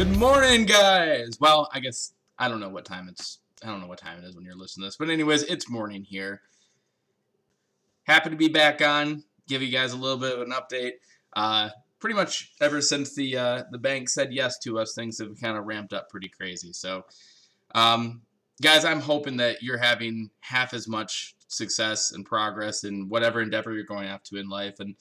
Good morning, guys. Well, I guess I don't know what time it's. I don't know what time it is when you're listening to this, but anyways, it's morning here. Happy to be back on. Give you guys a little bit of an update. Uh, pretty much ever since the uh, the bank said yes to us, things have kind of ramped up pretty crazy. So, um, guys, I'm hoping that you're having half as much success and progress in whatever endeavor you're going after in life, and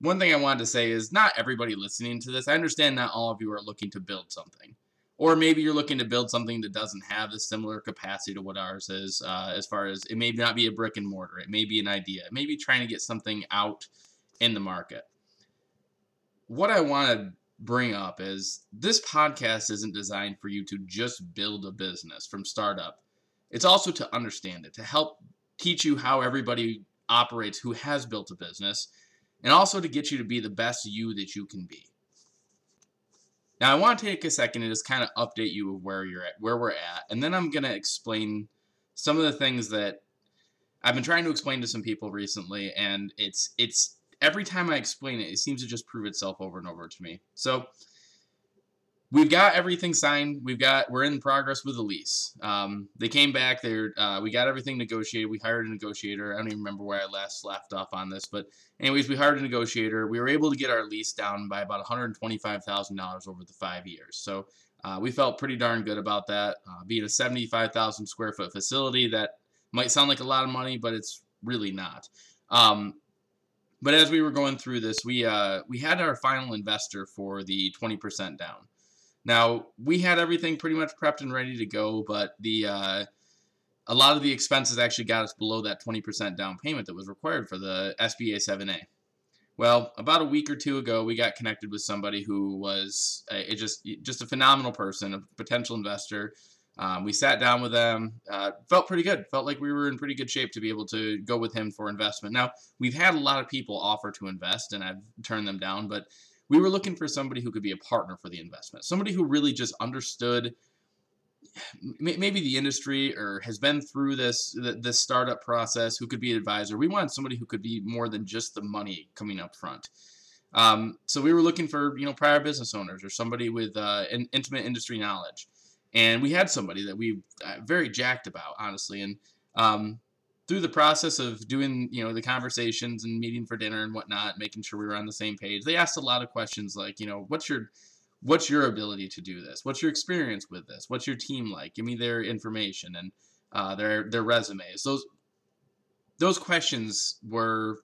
one thing I wanted to say is not everybody listening to this. I understand not all of you are looking to build something, or maybe you're looking to build something that doesn't have the similar capacity to what ours is. Uh, as far as it may not be a brick and mortar, it may be an idea, it may be trying to get something out in the market. What I want to bring up is this podcast isn't designed for you to just build a business from startup. It's also to understand it, to help teach you how everybody operates who has built a business and also to get you to be the best you that you can be. Now, I want to take a second and just kind of update you of where you're at, where we're at, and then I'm to explain some of the things that I've been trying to explain to some people recently, and it's it's every time I explain it, it seems to just prove itself over and over to me. So, we've got everything signed. We've got we're in progress with the lease. Um, they came back. They uh, we got everything negotiated. We hired a negotiator. I don't even remember where I last left off on this, but anyways, we hired a negotiator. We were able to get our lease down by about one hundred twenty five thousand dollars over the five years. So. Uh, we felt pretty darn good about that. Uh, being a 75,000 square foot facility, that might sound like a lot of money, but it's really not. Um, but as we were going through this, we uh, we had our final investor for the 20% down. Now we had everything pretty much prepped and ready to go, but the uh, a lot of the expenses actually got us below that 20% down payment that was required for the SBA 7A. Well, about a week or two ago, we got connected with somebody who was a, just just a phenomenal person, a potential investor. Um, we sat down with them, uh, felt pretty good, felt like we were in pretty good shape to be able to go with him for investment. Now, we've had a lot of people offer to invest, and I've turned them down, but we were looking for somebody who could be a partner for the investment, somebody who really just understood maybe the industry or has been through this this startup process who could be an advisor. We wanted somebody who could be more than just the money coming up front. Um, so we were looking for you know prior business owners or somebody with uh, intimate industry knowledge. And we had somebody that we uh, very jacked about honestly. And um, through the process of doing, you know, the conversations and meeting for dinner and whatnot, making sure we were on the same page, they asked a lot of questions like, you know, what's your what's your ability to do this? What's your experience with this? What's your team like? Give me their information and uh, their their resumes. Those those questions were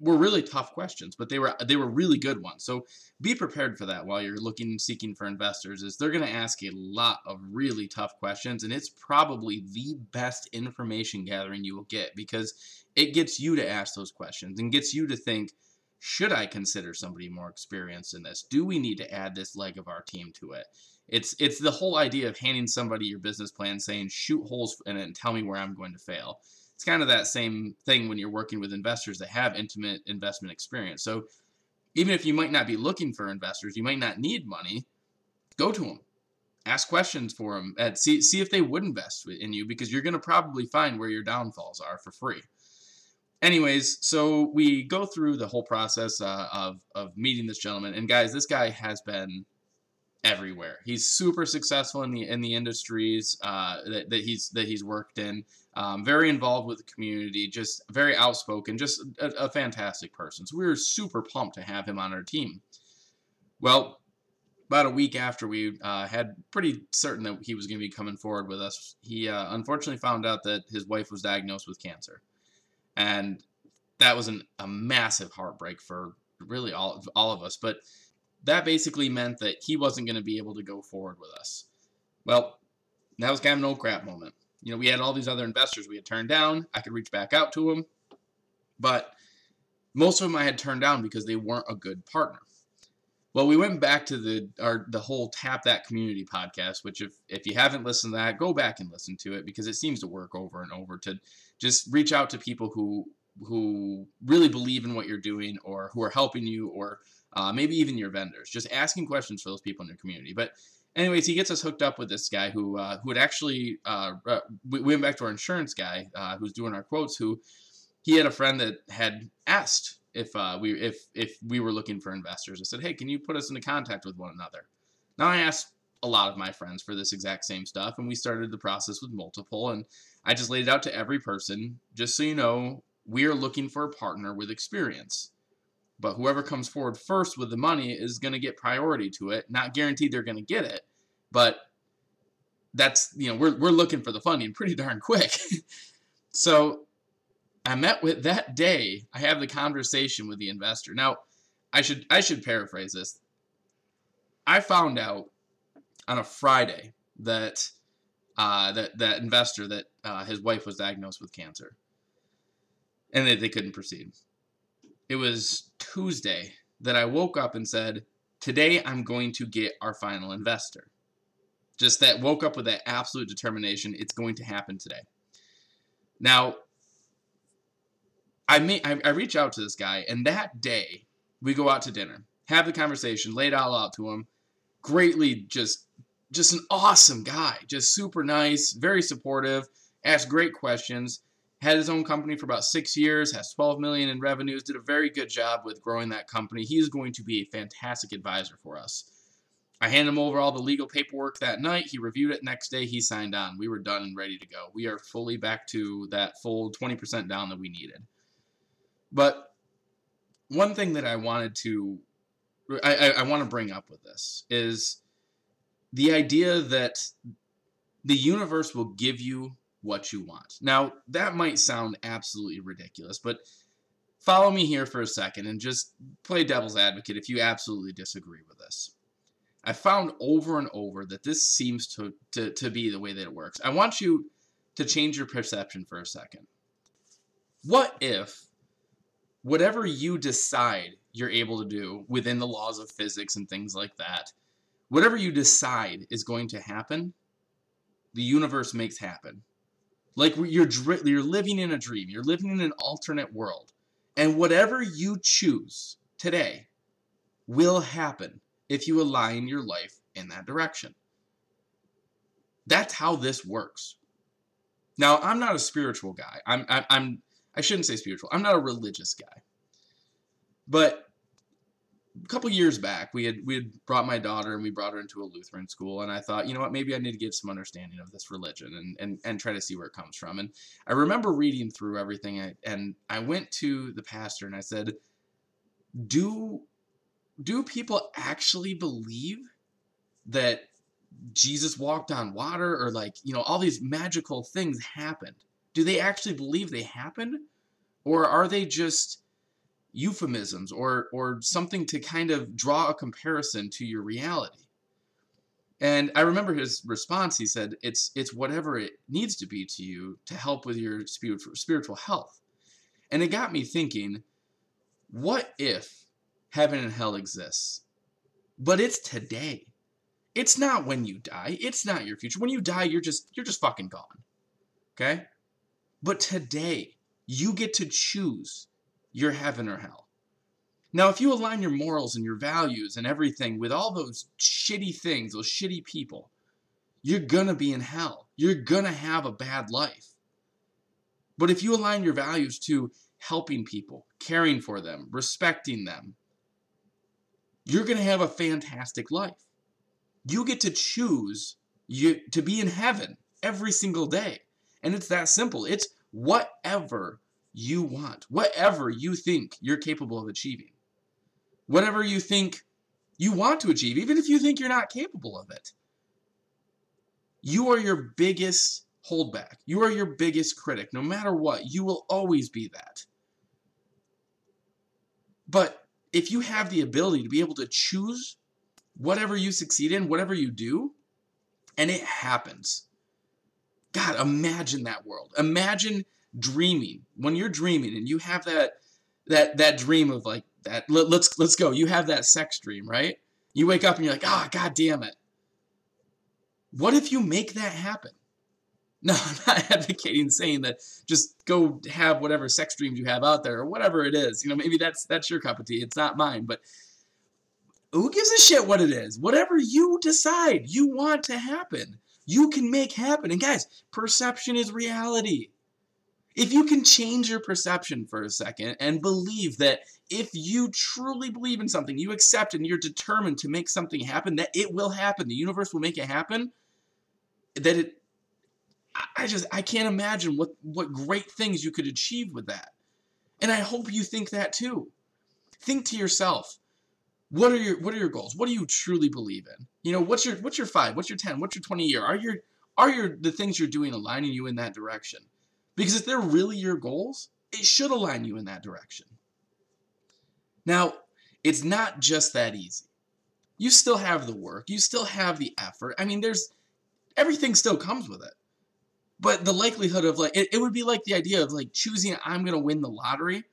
were really tough questions, but they were they were really good ones. So be prepared for that while you're looking seeking for investors. Is they're going to ask a lot of really tough questions, and it's probably the best information gathering you will get because it gets you to ask those questions and gets you to think. Should I consider somebody more experienced in this? Do we need to add this leg of our team to it? It's it's the whole idea of handing somebody your business plan, saying shoot holes in it and tell me where I'm going to fail it's kind of that same thing when you're working with investors that have intimate investment experience. So even if you might not be looking for investors, you might not need money, go to them. Ask questions for them. And see, see if they would invest in you because you're going to probably find where your downfalls are for free. Anyways, so we go through the whole process uh, of, of meeting this gentleman. And guys, this guy has been everywhere. He's super successful in the in the industries uh, that, that he's that he's worked in. Um, very involved with the community, just very outspoken, just a, a, fantastic person. So we were super pumped to have him on our team. Well, about a week after we uh, had pretty certain that he was going to be coming forward with us, he uh, unfortunately found out that his wife was diagnosed with cancer, and that was an, a massive heartbreak for really all all of us. But that basically meant that he wasn't going to be able to go forward with us. Well, that was kind of an old crap moment you know, we had all these other investors we had turned down. I could reach back out to them, but most of them I had turned down because they weren't a good partner. Well, we went back to the our the whole tap that community podcast, which if if you haven't listened to that, go back and listen to it because it seems to work over and over to just reach out to people who who really believe in what you're doing or who are helping you or uh, maybe even your vendors. Just asking questions for those people in your community. But anyways, he gets us hooked up with this guy who uh, who had actually uh, we went back to our insurance guy uh, who's doing our quotes. Who he had a friend that had asked if uh, we if if we were looking for investors. I said, hey, can you put us into contact with one another? Now I asked a lot of my friends for this exact same stuff, and we started the process with multiple. And I just laid it out to every person, just so you know, we are looking for a partner with experience. But whoever comes forward first with the money is going to get priority to it. Not guaranteed they're going to get it, but that's you know we're we're looking for the funding pretty darn quick. so I met with that day. I have the conversation with the investor. Now, I should I should paraphrase this. I found out on a Friday that uh, that that investor that uh, his wife was diagnosed with cancer, and that they couldn't proceed. It was Tuesday that I woke up and said, "Today I'm going to get our final investor." Just that woke up with that absolute determination. It's going to happen today. Now, I may I, I reach out to this guy, and that day we go out to dinner, have the conversation, lay it all out to him. Greatly, just just an awesome guy, just super nice, very supportive, asked great questions. Had his own company for about six years, has 12 million in revenues, did a very good job with growing that company. He is going to be a fantastic advisor for us. I handed him over all the legal paperwork that night. He reviewed it. Next day, he signed on. We were done and ready to go. We are fully back to that full 20% down that we needed. But one thing that I wanted to, I, I, I want to bring up with this is the idea that the universe will give you what you want. Now, that might sound absolutely ridiculous, but follow me here for a second and just play devil's advocate if you absolutely disagree with this. I found over and over that this seems to, to, to be the way that it works. I want you to change your perception for a second. What if whatever you decide you're able to do within the laws of physics and things like that, whatever you decide is going to happen, the universe makes happen. Like you're you're living in a dream. You're living in an alternate world. And whatever you choose today will happen if you align your life in that direction. That's how this works. Now, I'm not a spiritual guy. I'm I'm I shouldn't say spiritual. I'm not a religious guy. But a couple years back, we had we had brought my daughter and we brought her into a Lutheran school, and I thought, you know what, maybe I need to get some understanding of this religion and and, and try to see where it comes from. And I remember reading through everything, and I went to the pastor and I said, do do people actually believe that Jesus walked on water or like, you know, all these magical things happened? Do they actually believe they happened? Or are they just euphemisms or or something to kind of draw a comparison to your reality. And I remember his response. He said, "It's it's whatever it needs to be to you to help with your spiritual spiritual health." And it got me thinking, what if heaven and hell exists, but it's today? It's not when you die. It's not your future. When you die, you're just you're just fucking gone. Okay? But today, you get to choose your heaven or hell. Now, if you align your morals and your values and everything with all those shitty things, those shitty people, you're gonna be in hell. You're gonna have a bad life. But if you align your values to helping people, caring for them, respecting them, you're gonna have a fantastic life. You get to choose you to be in heaven every single day. And it's that simple. It's whatever you want, whatever you think you're capable of achieving, whatever you think you want to achieve, even if you think you're not capable of it. You are your biggest holdback. You are your biggest critic. No matter what, you will always be that. But if you have the ability to be able to choose whatever you succeed in, whatever you do, and it happens. God, imagine that world. Imagine dreaming. When you're dreaming and you have that that that dream of like that let, let's let's go. You have that sex dream right? You wake up and you're like ah oh, god damn it. What if you make that happen? No i'm not advocating saying that just go have whatever sex dreams you have out there or whatever it is. You know maybe that's that's your cup of tea. It's not mine but who gives a shit what it is? Whatever you decide you want to happen you can make happen. And guys perception is reality If you can change your perception for a second and believe that if you truly believe in something, you accept and you're determined to make something happen, that it will happen. The universe will make it happen. That it I just I can't imagine what what great things you could achieve with that. And I hope you think that too. Think to yourself, what are your what are your goals? What do you truly believe in? You know, what's your what's your 5? What's your 10? What's your 20 year? Are your are your the things you're doing aligning you in that direction? Because if they're really your goals, it should align you in that direction. Now, it's not just that easy. You still have the work, you still have the effort. I mean, there's everything still comes with it. But the likelihood of like it, it would be like the idea of like choosing I'm gonna win the lottery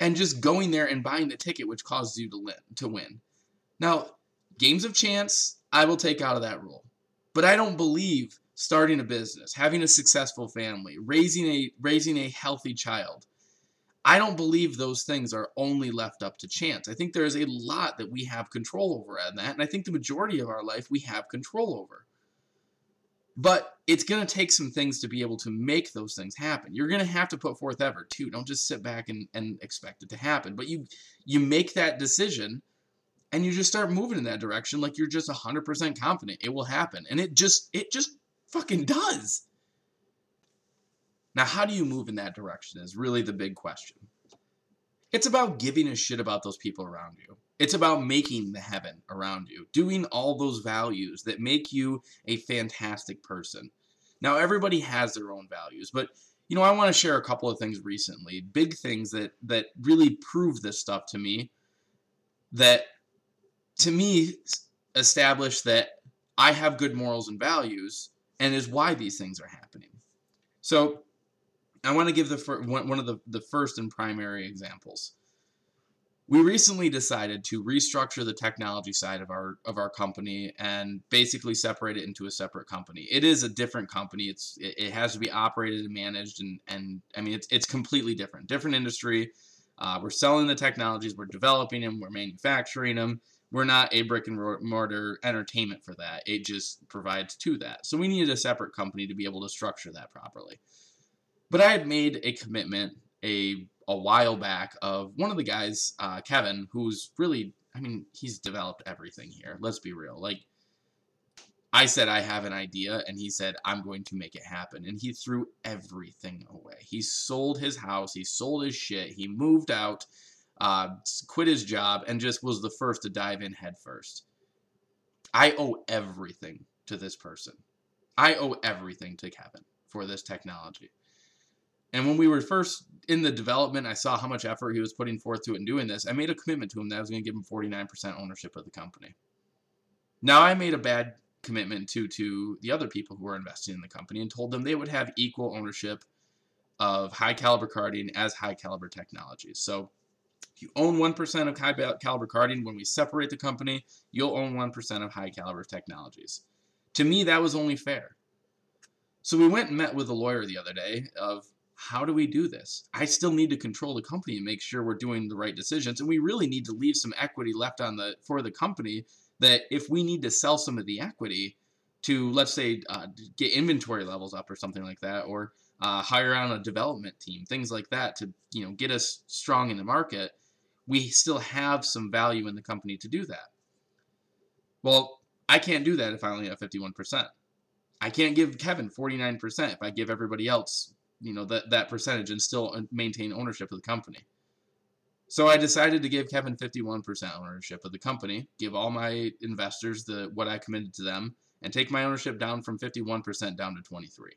and just going there and buying the ticket which causes you to to win. Now, games of chance, I will take out of that rule. But I don't believe starting a business, having a successful family, raising a raising a healthy child. I don't believe those things are only left up to chance. I think there is a lot that we have control over in that, and I think the majority of our life we have control over. But it's going to take some things to be able to make those things happen. You're going to have to put forth effort too. Don't just sit back and, and expect it to happen. But you you make that decision and you just start moving in that direction like you're just 100% confident it will happen. And it just it just fucking does. Now, how do you move in that direction is really the big question. It's about giving a shit about those people around you. It's about making the heaven around you, doing all those values that make you a fantastic person. Now, everybody has their own values, but you know, I want to share a couple of things recently, big things that that really prove this stuff to me. That to me establish that I have good morals and values and is why these things are happening. So I want to give the fir- one, of the, the first and primary examples. We recently decided to restructure the technology side of our of our company and basically separate it into a separate company. It is a different company. It's it, it has to be operated and managed and and I mean it's it's completely different. Different industry. Uh, we're selling the technologies, we're developing them, we're manufacturing them we're not a brick and mortar entertainment for that. It just provides to that. So we needed a separate company to be able to structure that properly. But I had made a commitment a a while back of one of the guys, uh, Kevin, who's really, I mean, he's developed everything here. Let's be real. Like, I said I have an idea, and he said I'm going to make it happen, and he threw everything away. He sold his house, he sold his shit, he moved out uh, quit his job, and just was the first to dive in headfirst. I owe everything to this person. I owe everything to Kevin for this technology. And when we were first in the development, I saw how much effort he was putting forth to it and doing this. I made a commitment to him that I was going to give him 49% ownership of the company. Now I made a bad commitment to to the other people who were investing in the company and told them they would have equal ownership of High Caliber Karting as high caliber technologies. So you own 1% of High Caliber Karting, when we separate the company, you'll own 1% of high caliber technologies. To me, that was only fair. So we went and met with a lawyer the other day of how do we do this? I still need to control the company and make sure we're doing the right decisions. And we really need to leave some equity left on the for the company that if we need to sell some of the equity to, let's say, uh, get inventory levels up or something like that, or uh, hire on a development team, things like that to you know get us strong in the market, we still have some value in the company to do that. Well, I can't do that if I only have 51%. I can't give Kevin 49% if I give everybody else, you know, that, that percentage and still uh, maintain ownership of the company. So I decided to give Kevin 51% ownership of the company, give all my investors the what I committed to them, and take my ownership down from 51% down to 23.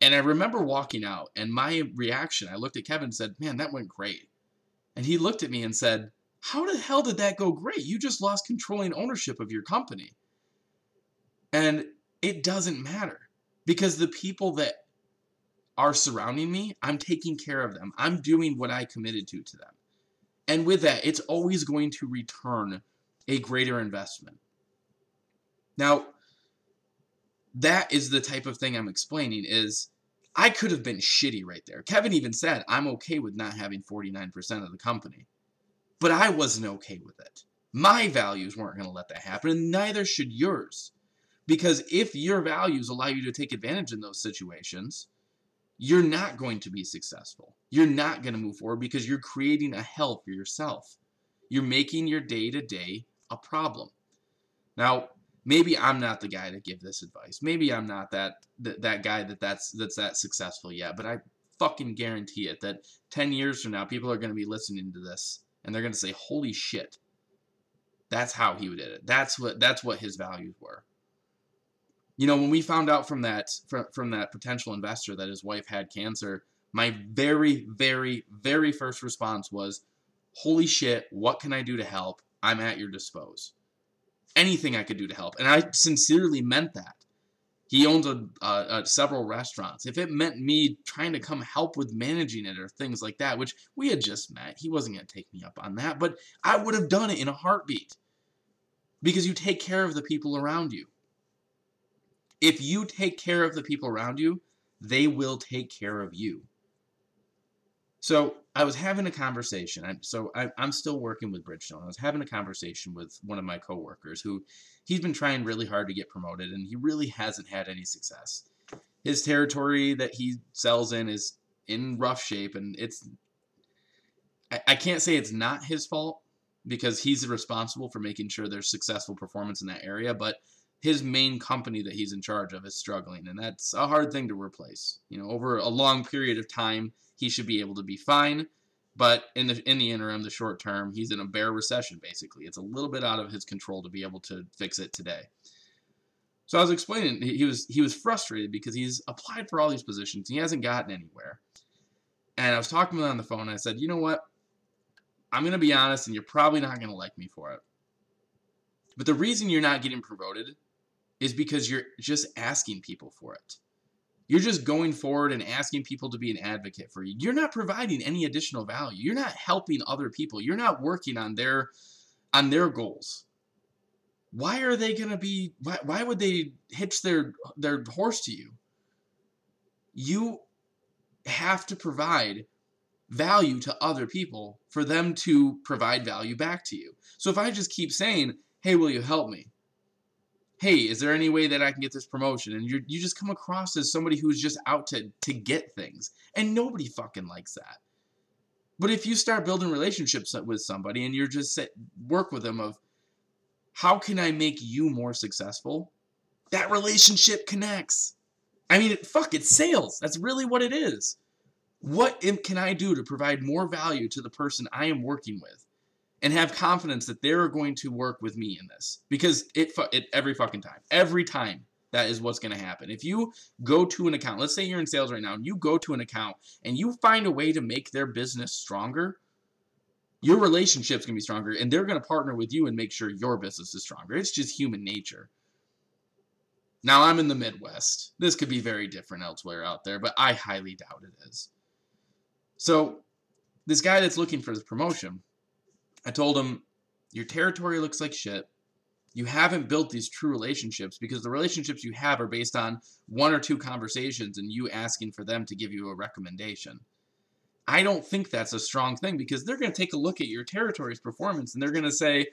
And I remember walking out, and my reaction, I looked at Kevin and said, Man, that went great. And he looked at me and said, How the hell did that go great? You just lost controlling ownership of your company. And it doesn't matter because the people that are surrounding me, I'm taking care of them. I'm doing what I committed to to them. And with that, it's always going to return a greater investment. Now, that is the type of thing I'm explaining is I could have been shitty right there. Kevin even said, I'm okay with not having 49% of the company. But I wasn't okay with it. My values weren't going to let that happen, and neither should yours. Because if your values allow you to take advantage in those situations, you're not going to be successful. You're not going to move forward because you're creating a hell for yourself. You're making your day to day a problem. Now, maybe I'm not the guy to give this advice. Maybe I'm not that that, that guy that that's that's that successful yet, but I fucking guarantee it that 10 years from now people are going to be listening to this and they're going to say, "Holy shit." That's how he did it. That's what that's what his values were you know, when we found out from that from, from that potential investor that his wife had cancer, my very, very, very first response was, "Holy shit! What can I do to help? I'm at your dispose. Anything I could do to help." And I sincerely meant that. He owns a, a, a, several restaurants. If it meant me trying to come help with managing it or things like that, which we had just met, he wasn't going to take me up on that, but I would have done it in a heartbeat because you take care of the people around you. If you take care of the people around you, they will take care of you. So I was having a conversation. I, so I, am still working with Bridgestone. I was having a conversation with one of my coworkers who he's been trying really hard to get promoted, and he really hasn't had any success. His territory that he sells in is in rough shape, and it's I, I can't say it's not his fault because he's responsible for making sure there's successful performance in that area, but his main company that he's in charge of is struggling, and that's a hard thing to replace. You know, over a long period of time, he should be able to be fine, but in the in the interim, the short term, he's in a bear recession. Basically, it's a little bit out of his control to be able to fix it today. So I was explaining, he was he was frustrated because he's applied for all these positions, he hasn't gotten anywhere. And I was talking with him on the phone, and I said, you know what? I'm gonna be honest, and you're probably not gonna like me for it. But the reason you're not getting promoted is because you're just asking people for it. You're just going forward and asking people to be an advocate for you. You're not providing any additional value. You're not helping other people. You're not working on their on their goals. Why are they going to be why, why would they hitch their their horse to you? You have to provide value to other people for them to provide value back to you. So if I just keep saying, "Hey, will you help me?" Hey, is there any way that I can get this promotion? And you you just come across as somebody who's just out to to get things, and nobody fucking likes that. But if you start building relationships with somebody and you're just work with them of how can I make you more successful? That relationship connects. I mean, fuck, it's sales. That's really what it is. What can I do to provide more value to the person I am working with? And have confidence that they're going to work with me in this because it, it every fucking time, every time that is what's going to happen. If you go to an account, let's say you're in sales right now, and you go to an account and you find a way to make their business stronger, your relationship's going to be stronger, and they're going to partner with you and make sure your business is stronger. It's just human nature. Now, I'm in the Midwest. This could be very different elsewhere out there, but I highly doubt it is. So, this guy that's looking for this promotion, I told him, Your territory looks like shit. You haven't built these true relationships because the relationships you have are based on one or two conversations and you asking for them to give you a recommendation. I don't think that's a strong thing because they're going to take a look at your territory's performance and they're going to say,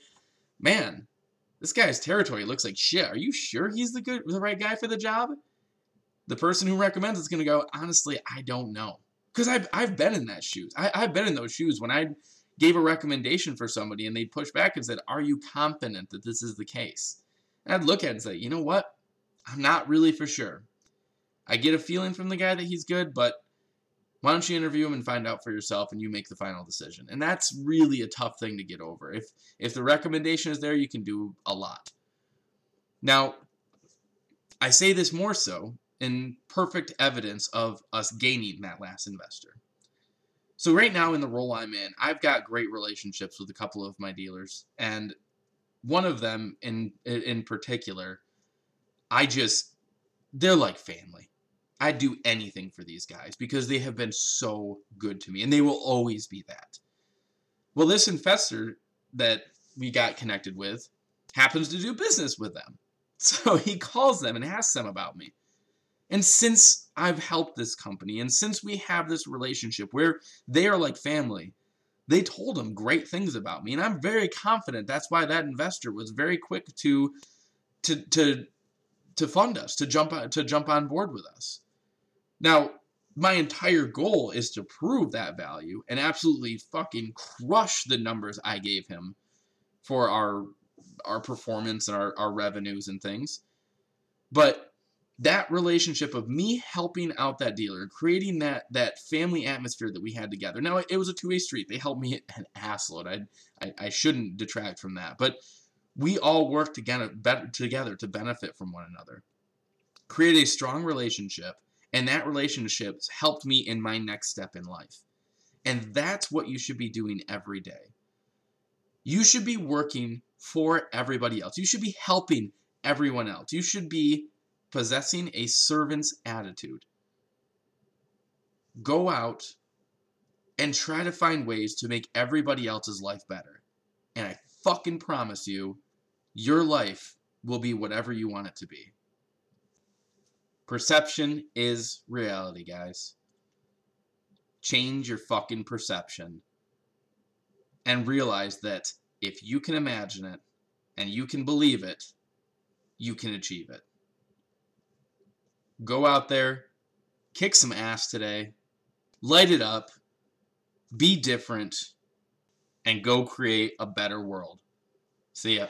"Man, this guy's territory looks like shit. Are you sure he's the good the right guy for the job?" The person who recommends it's going to go, "Honestly, I don't know." Because I've, I've been in that shoes. I, I've been in those shoes when I gave a recommendation for somebody and they'd push back and said, Are you confident that this is the case? And I'd look at it and say, You know what? I'm not really for sure. I get a feeling from the guy that he's good, but why don't you interview him and find out for yourself and you make the final decision? And that's really a tough thing to get over. If if the recommendation is there, you can do a lot. Now, I say this more so in perfect evidence of us gaining that last investor. So right now in the role I'm in, I've got great relationships with a couple of my dealers, and one of them in in particular, I just they're like family. I'd do anything for these guys because they have been so good to me, and they will always be that. Well, this investor that we got connected with happens to do business with them. So he calls them and asks them about me. And since I've helped this company and since we have this relationship where they are like family, they told him great things about me. And I'm very confident that's why that investor was very quick to to to to fund us, to jump to jump on board with us. Now, my entire goal is to prove that value and absolutely fucking crush the numbers I gave him for our our performance and our, our revenues and things. But that relationship of me helping out that dealer, creating that that family atmosphere that we had together. Now it was a two-way street. They helped me an assload. I, I I shouldn't detract from that. But we all work together better together to benefit from one another. Create a strong relationship, and that relationship helped me in my next step in life. And that's what you should be doing every day. You should be working for everybody else. You should be helping everyone else. You should be possessing a servant's attitude. Go out and try to find ways to make everybody else's life better. And I fucking promise you, your life will be whatever you want it to be. Perception is reality, guys. Change your fucking perception and realize that if you can imagine it and you can believe it, you can achieve it. Go out there, kick some ass today, light it up, be different, and go create a better world. See ya.